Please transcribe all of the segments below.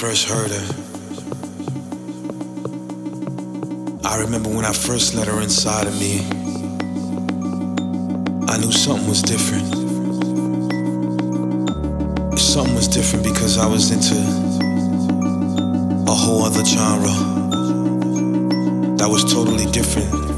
first heard her. I remember when I first let her inside of me. I knew something was different. Something was different because I was into a whole other genre that was totally different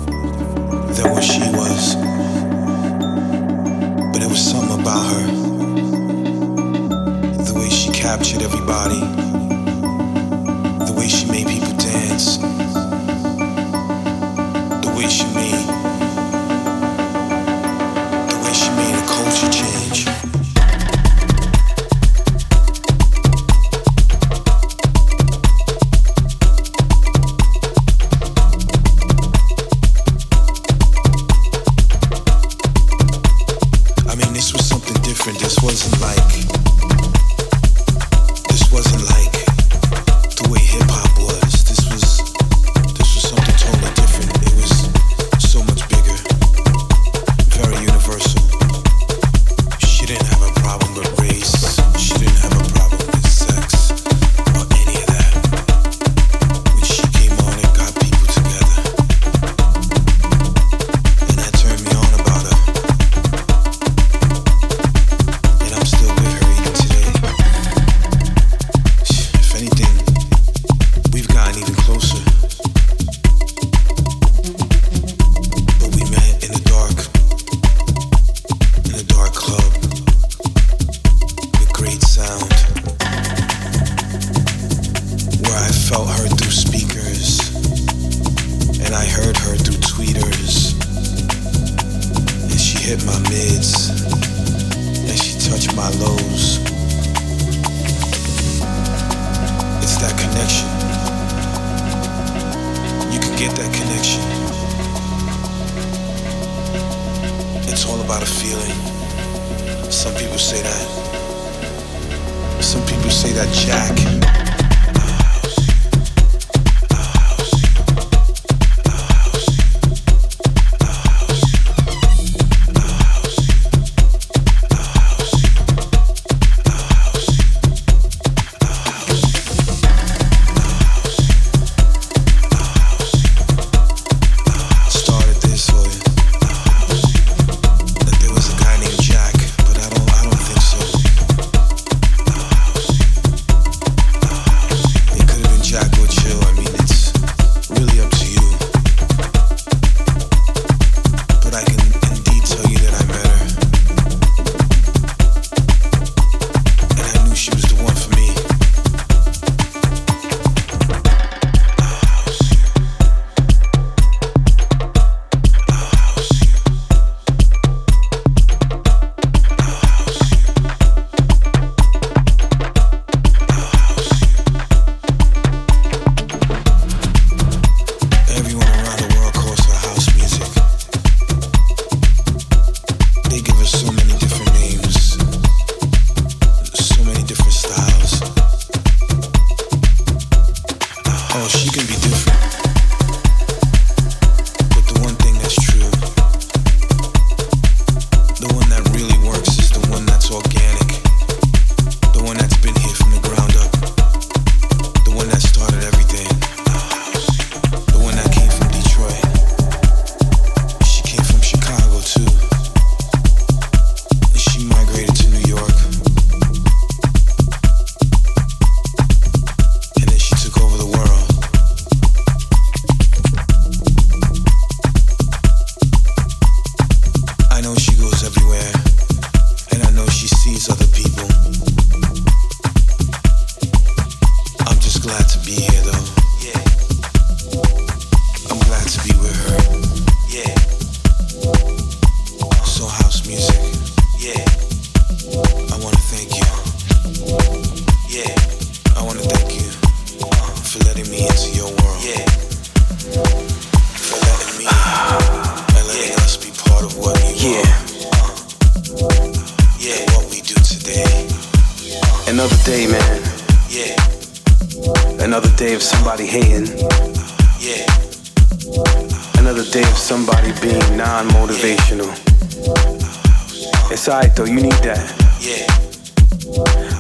It's alright though, you need that. Yeah.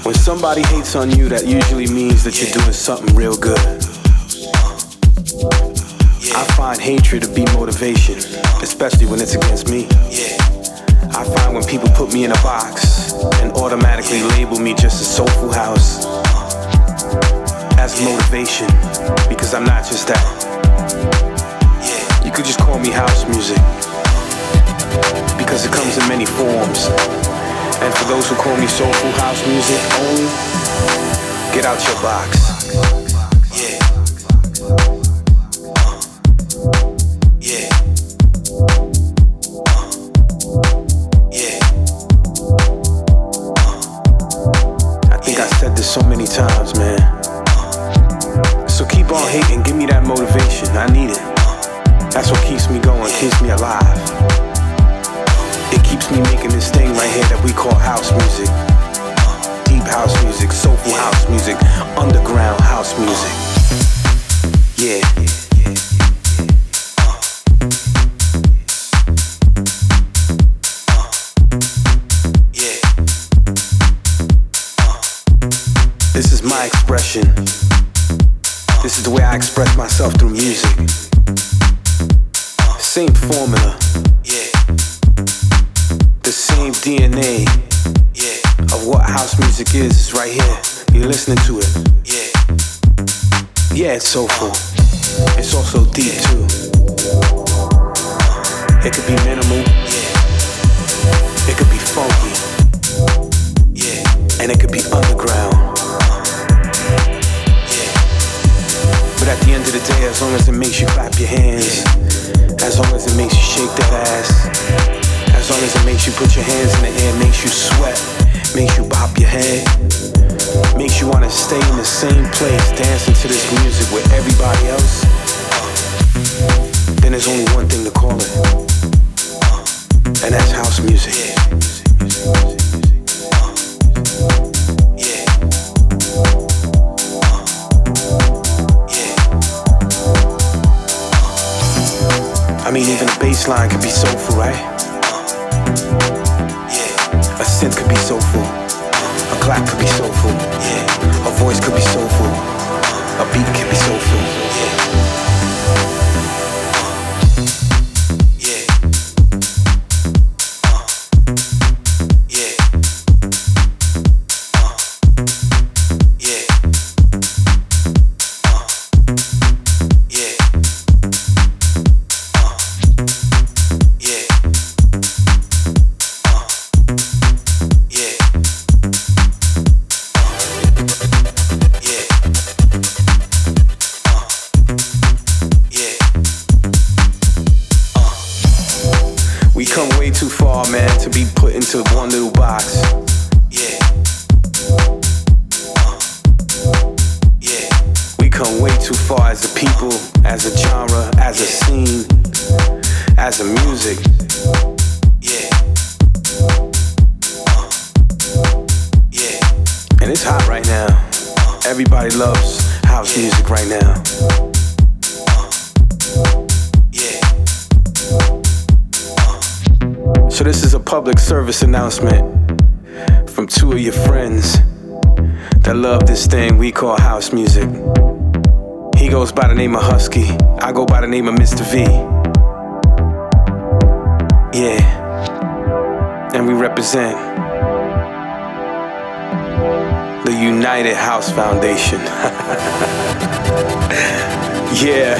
When somebody hates on you, that usually means that you're doing something real good. I find hatred to be motivation, especially when it's against me. Yeah. I find when people put me in a box and automatically label me just a soulful house as motivation, because I'm not just that. Yeah. You could just call me house music, because it comes in many forms. And for those who call me soulful house music only, get out your box. Express myself through music. Uh, same formula, Yeah. the same DNA Yeah. of what house music is is right here. You're listening to it. Yeah. Yeah, it's soulful. Uh. It's also deep too. Uh, it could be minimal, Yeah. it could be funky, Yeah. and it could be underground. The end of the day, as long as it makes you clap your hands, as long as it makes you shake that ass, as long as it makes you put your hands in the air, makes you sweat, makes you bop your head, makes you want to stay in the same place dancing to this music with everybody else, then there's only one thing to call it, and that's house music. Mean, even a bass line could be soulful, right? Yeah. A synth could be soulful. A clap could be soulful. Yeah. A voice could be soulful. A beat could be soulful. One little box. Yeah. Uh. Yeah. We come way too far as a people, as a genre, as a scene, as a music. Yeah. Uh. Yeah. And it's hot right now. Uh. Everybody loves house music right now. Public service announcement from two of your friends that love this thing we call house music. He goes by the name of Husky. I go by the name of Mr. V. Yeah. And we represent the United House Foundation. yeah,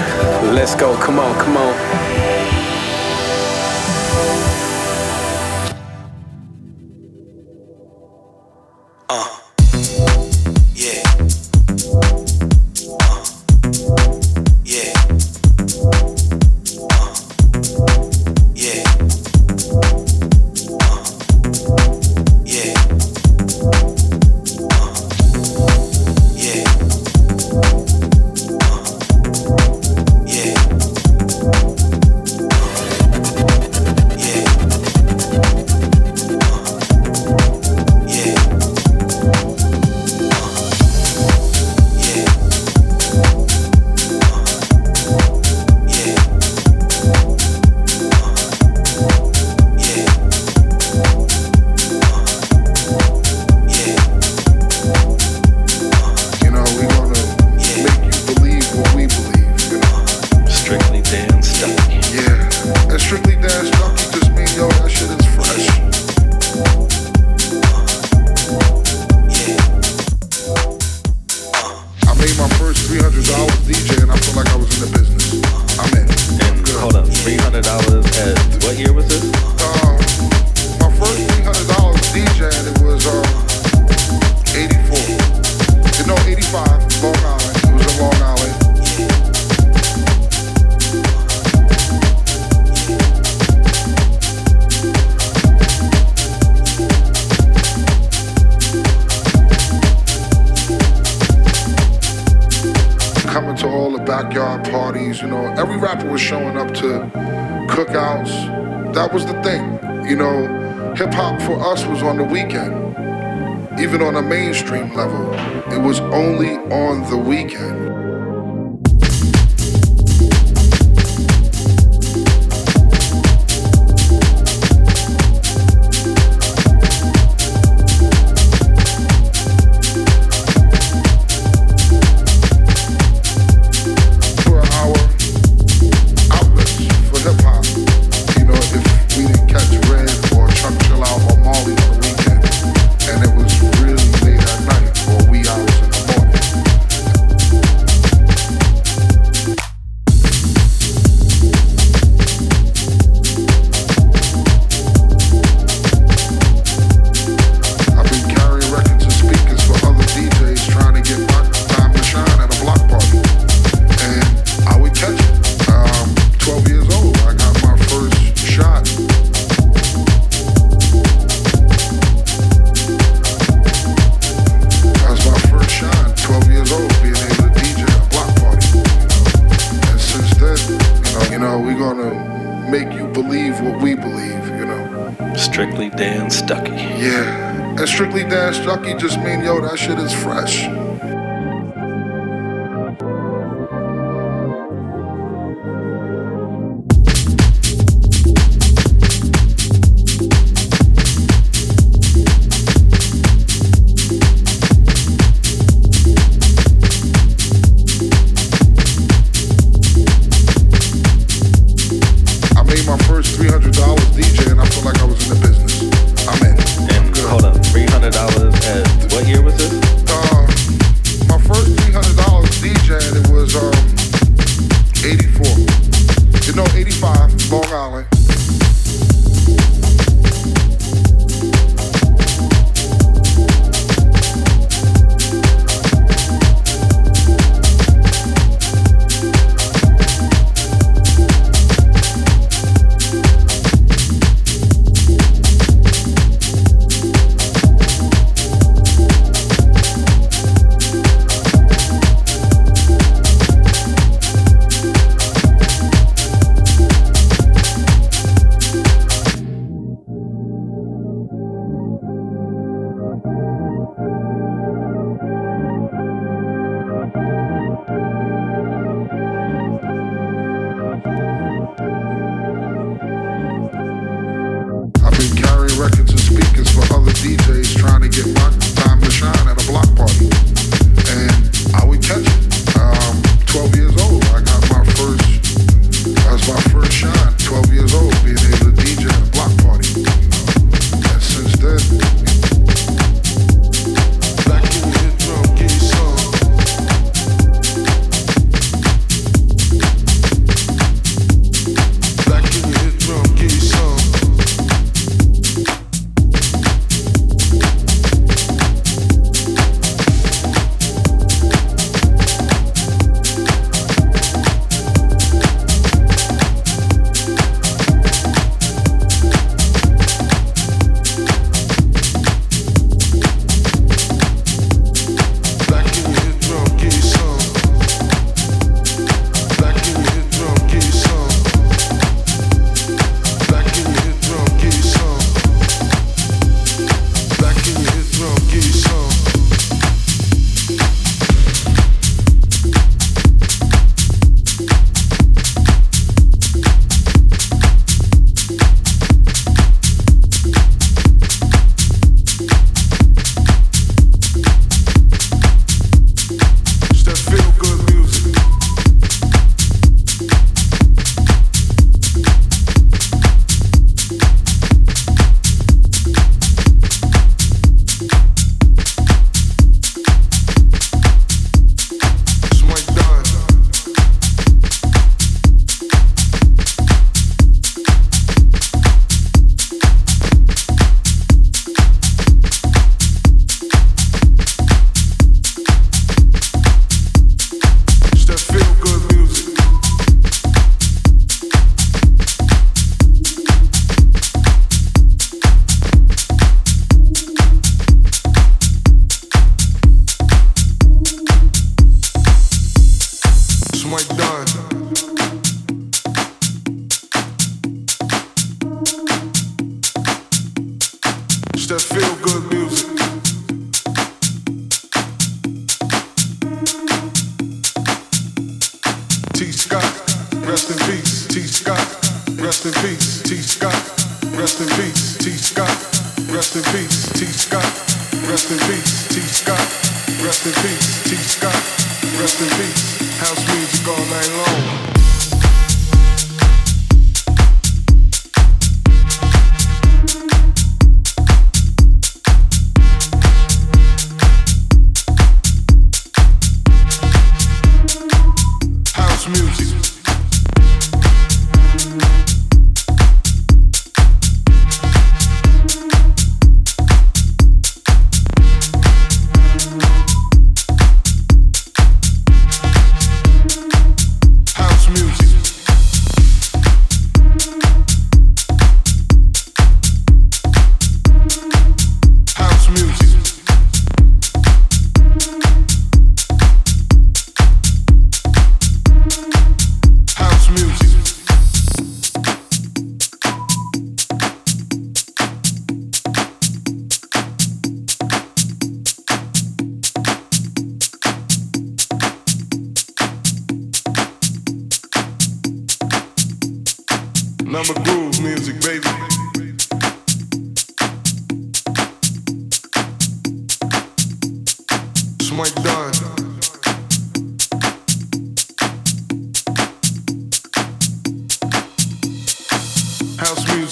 let's go. Come on, come on. strictly dance junkie just mean yo, that shit is fresh.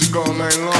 She you call nine long.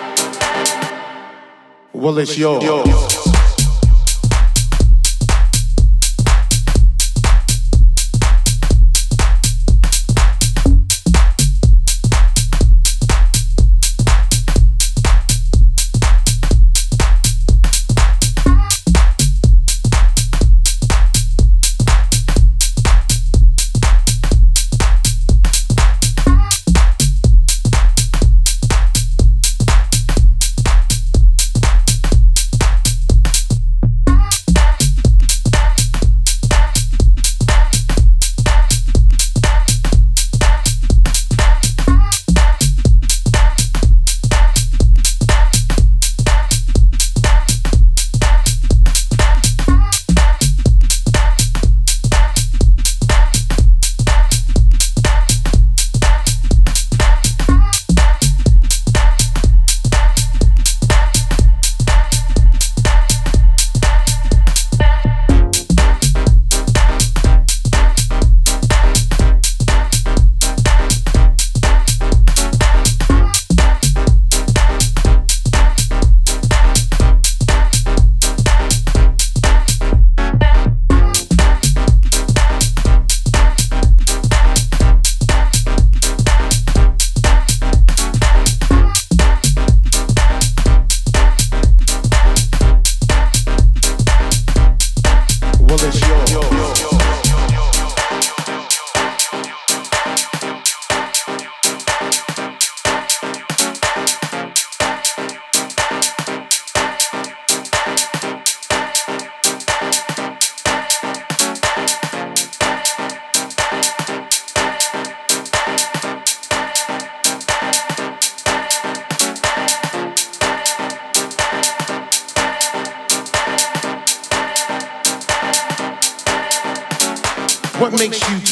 Well, it's yours. What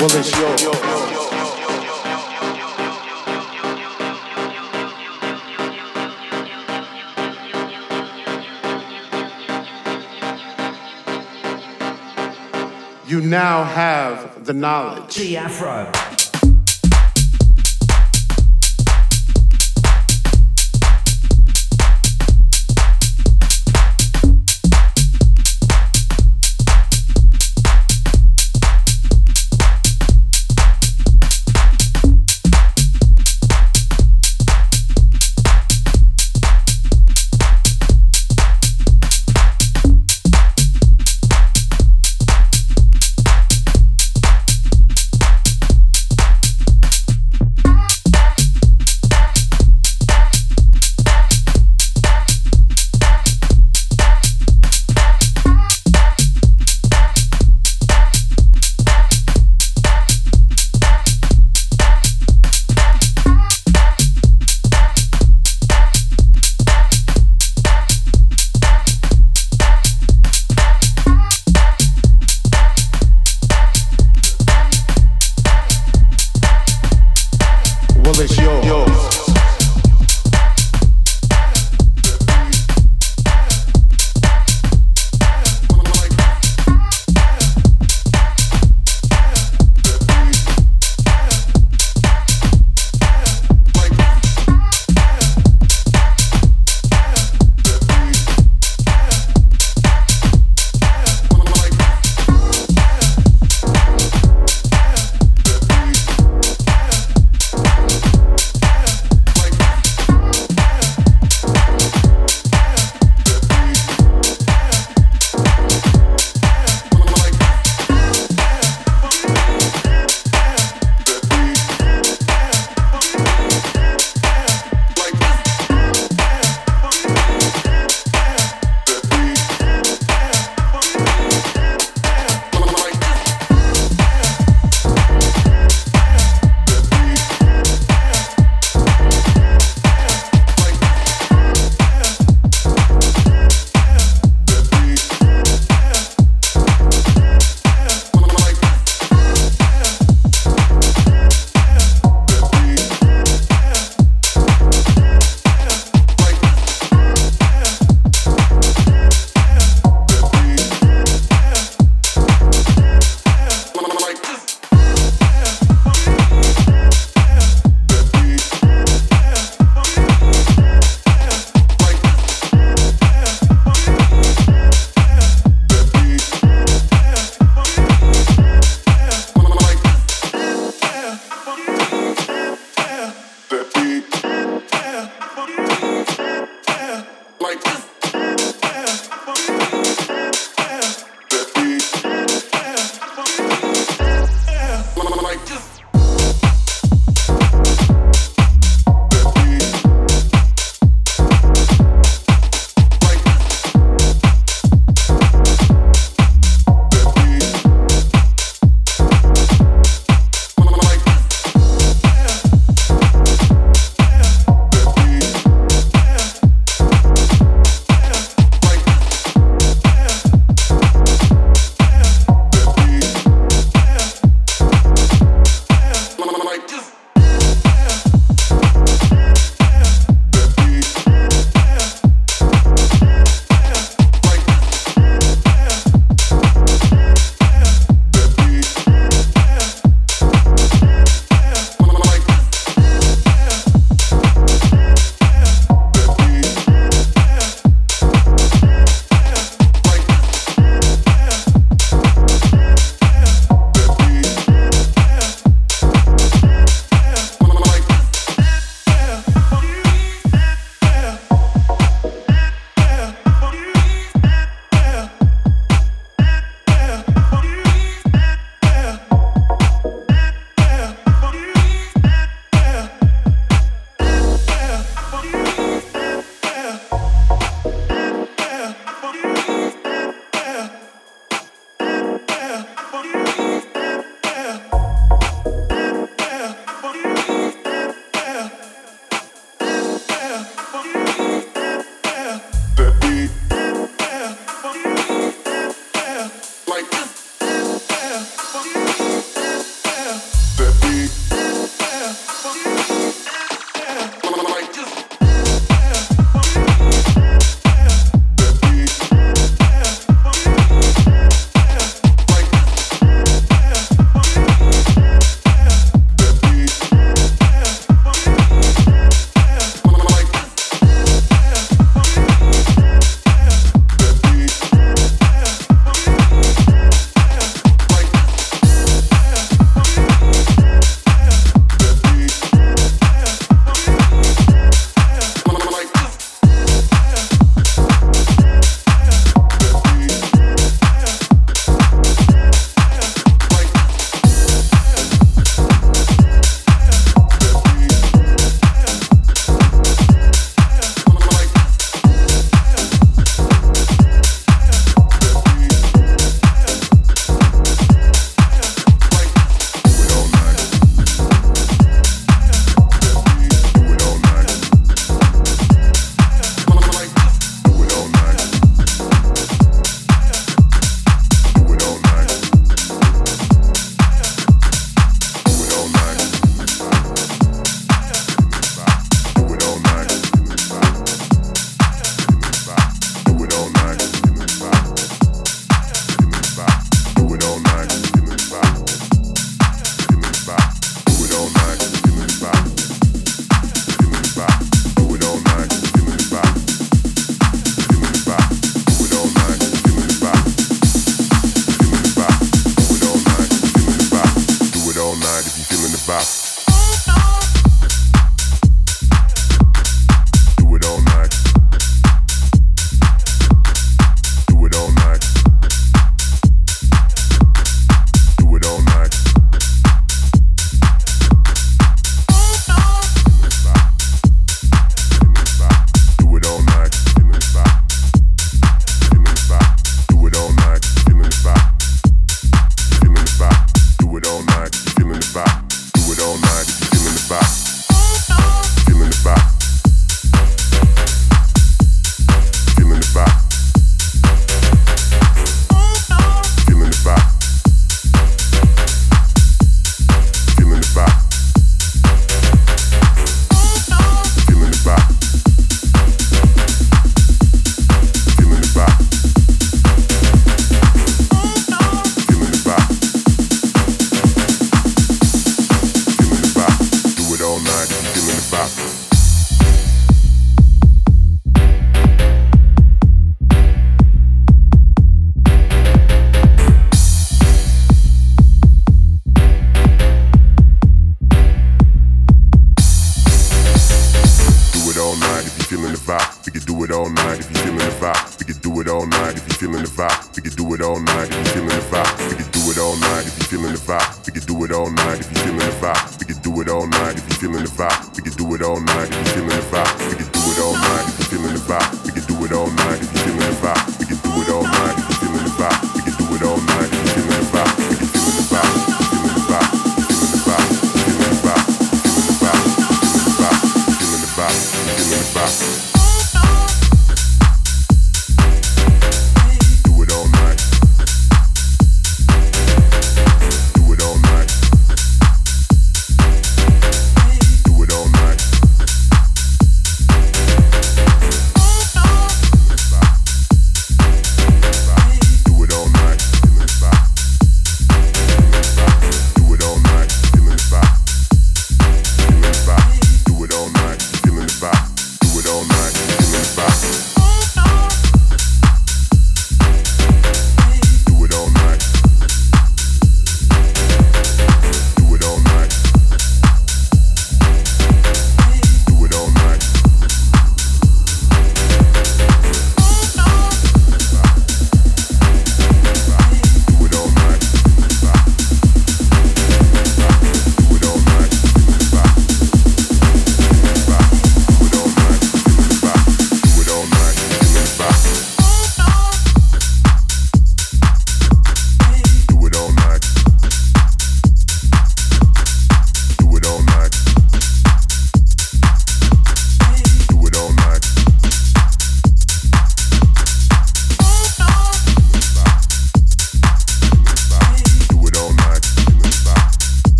Well, it's yours. you now have the knowledge. G Afro.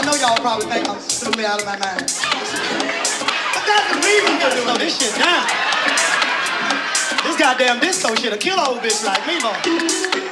I know y'all probably think I'm stupid out of my mind. But that's the reason to slow this shit down. This goddamn disco shit'll kill old bitch like me, boy.